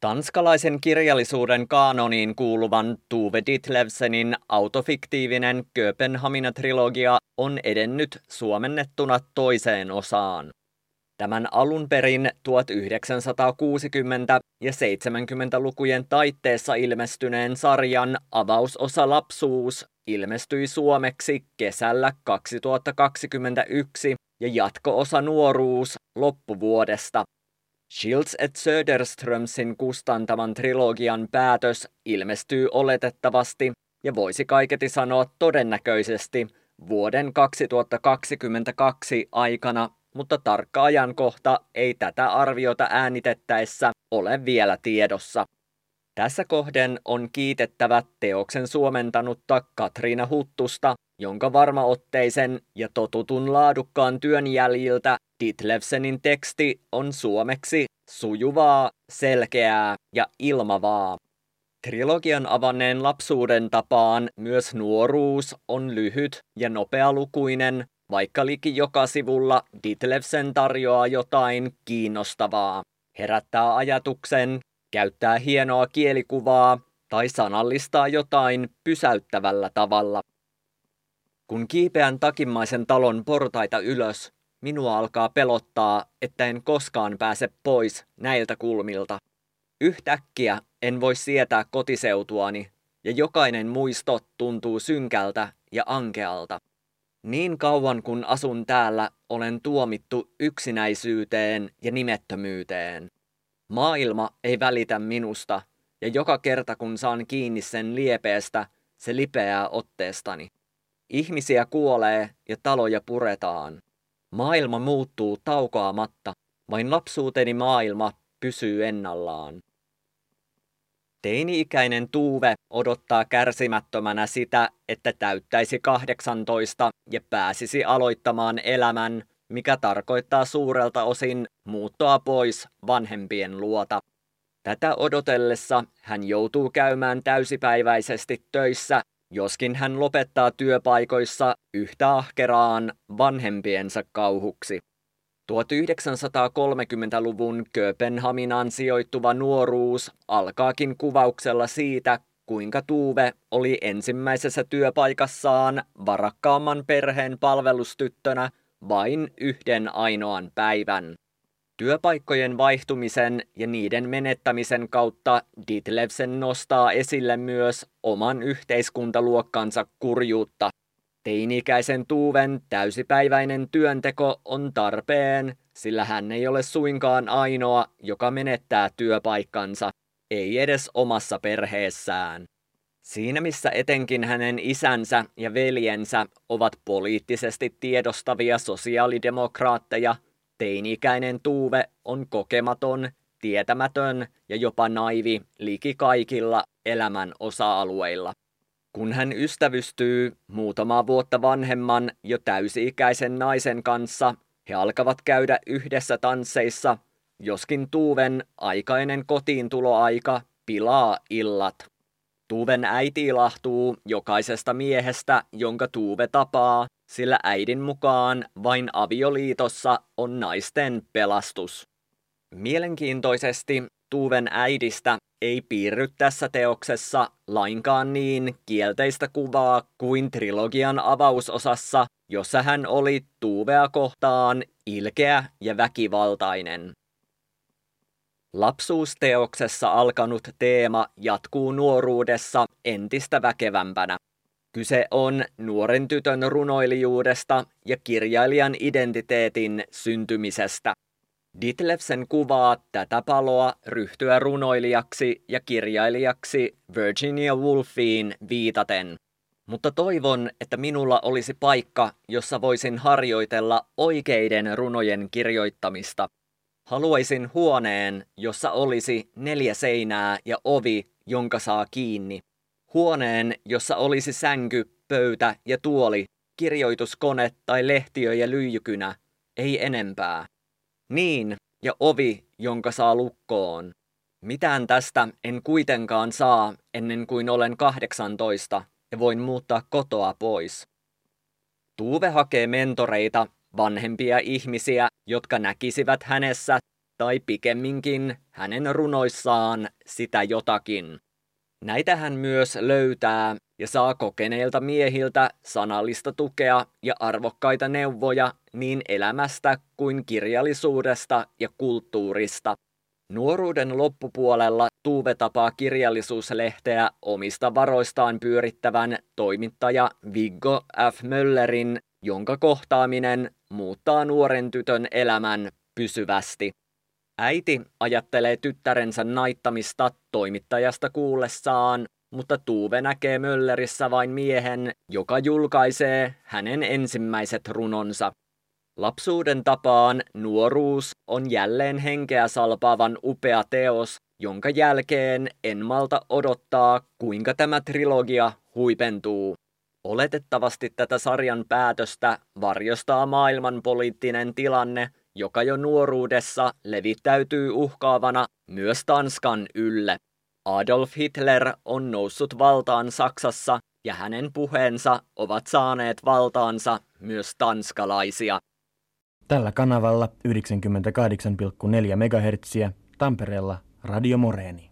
Tanskalaisen kirjallisuuden kaanoniin kuuluvan Tuve Ditlevsenin autofiktiivinen Kööpenhamina-trilogia on edennyt suomennettuna toiseen osaan. Tämän alun perin 1960- ja 70-lukujen taitteessa ilmestyneen sarjan avausosa Lapsuus ilmestyi suomeksi kesällä 2021 ja jatko-osa Nuoruus loppuvuodesta Shields et Söderströmsin kustantaman trilogian päätös ilmestyy oletettavasti ja voisi kaiketi sanoa todennäköisesti vuoden 2022 aikana, mutta tarkka ajankohta ei tätä arviota äänitettäessä ole vielä tiedossa. Tässä kohden on kiitettävä teoksen suomentanutta Katriina Huttusta, jonka varmaotteisen ja totutun laadukkaan työn jäljiltä Ditlevsenin teksti on suomeksi sujuvaa, selkeää ja ilmavaa. Trilogian avanneen lapsuuden tapaan myös nuoruus on lyhyt ja nopealukuinen, vaikka liki joka sivulla Ditlevsen tarjoaa jotain kiinnostavaa. Herättää ajatuksen, käyttää hienoa kielikuvaa tai sanallistaa jotain pysäyttävällä tavalla. Kun kiipeän takimmaisen talon portaita ylös, minua alkaa pelottaa, että en koskaan pääse pois näiltä kulmilta. Yhtäkkiä en voi sietää kotiseutuani, ja jokainen muisto tuntuu synkältä ja ankealta. Niin kauan kun asun täällä, olen tuomittu yksinäisyyteen ja nimettömyyteen. Maailma ei välitä minusta, ja joka kerta kun saan kiinni sen liepeestä, se lipeää otteestani. Ihmisiä kuolee ja taloja puretaan. Maailma muuttuu taukoamatta, vain lapsuuteni maailma pysyy ennallaan. Teini-ikäinen Tuuve odottaa kärsimättömänä sitä, että täyttäisi 18 ja pääsisi aloittamaan elämän, mikä tarkoittaa suurelta osin muuttoa pois vanhempien luota. Tätä odotellessa hän joutuu käymään täysipäiväisesti töissä joskin hän lopettaa työpaikoissa yhtä ahkeraan vanhempiensa kauhuksi. 1930-luvun Kööpenhaminaan sijoittuva nuoruus alkaakin kuvauksella siitä, kuinka Tuve oli ensimmäisessä työpaikassaan varakkaamman perheen palvelustyttönä vain yhden ainoan päivän. Työpaikkojen vaihtumisen ja niiden menettämisen kautta Ditlevsen nostaa esille myös oman yhteiskuntaluokkansa kurjuutta. Teinikäisen Tuuven täysipäiväinen työnteko on tarpeen, sillä hän ei ole suinkaan ainoa, joka menettää työpaikkansa, ei edes omassa perheessään. Siinä missä etenkin hänen isänsä ja veljensä ovat poliittisesti tiedostavia sosiaalidemokraatteja, Teini-ikäinen Tuuve on kokematon, tietämätön ja jopa naivi liki kaikilla elämän osa-alueilla. Kun hän ystävystyy muutamaa vuotta vanhemman jo täysi-ikäisen naisen kanssa, he alkavat käydä yhdessä tansseissa, joskin Tuuven aikainen kotiintuloaika pilaa illat. Tuuven äiti ilahtuu jokaisesta miehestä, jonka Tuuve tapaa, sillä äidin mukaan vain avioliitossa on naisten pelastus. Mielenkiintoisesti Tuuven äidistä ei piirry tässä teoksessa lainkaan niin kielteistä kuvaa kuin trilogian avausosassa, jossa hän oli Tuuvea kohtaan ilkeä ja väkivaltainen. Lapsuusteoksessa alkanut teema jatkuu nuoruudessa entistä väkevämpänä. Kyse on nuoren tytön runoilijuudesta ja kirjailijan identiteetin syntymisestä. Ditlevsen kuvaa tätä paloa ryhtyä runoilijaksi ja kirjailijaksi Virginia Woolfiin viitaten. Mutta toivon, että minulla olisi paikka, jossa voisin harjoitella oikeiden runojen kirjoittamista. Haluaisin huoneen, jossa olisi neljä seinää ja ovi, jonka saa kiinni. Huoneen, jossa olisi sänky, pöytä ja tuoli, kirjoituskone tai lehtiö ja lyijykynä, ei enempää. Niin, ja ovi, jonka saa lukkoon. Mitään tästä en kuitenkaan saa ennen kuin olen 18 ja voin muuttaa kotoa pois. Tuuve hakee mentoreita, vanhempia ihmisiä, jotka näkisivät hänessä tai pikemminkin hänen runoissaan sitä jotakin. Näitä hän myös löytää ja saa kokeneilta miehiltä sanallista tukea ja arvokkaita neuvoja niin elämästä kuin kirjallisuudesta ja kulttuurista. Nuoruuden loppupuolella Tuve tapaa kirjallisuuslehteä omista varoistaan pyörittävän toimittaja Viggo F. Möllerin, jonka kohtaaminen muuttaa nuoren tytön elämän pysyvästi. Äiti ajattelee tyttärensä naittamista toimittajasta kuullessaan, mutta Tuve näkee Möllerissä vain miehen, joka julkaisee hänen ensimmäiset runonsa. Lapsuuden tapaan nuoruus on jälleen henkeä salpaavan upea teos, jonka jälkeen en malta odottaa, kuinka tämä trilogia huipentuu. Oletettavasti tätä sarjan päätöstä varjostaa maailmanpoliittinen tilanne, joka jo nuoruudessa levittäytyy uhkaavana myös Tanskan ylle. Adolf Hitler on noussut valtaan Saksassa ja hänen puheensa ovat saaneet valtaansa myös tanskalaisia. Tällä kanavalla 98,4 MHz Tampereella Radio Moreeni.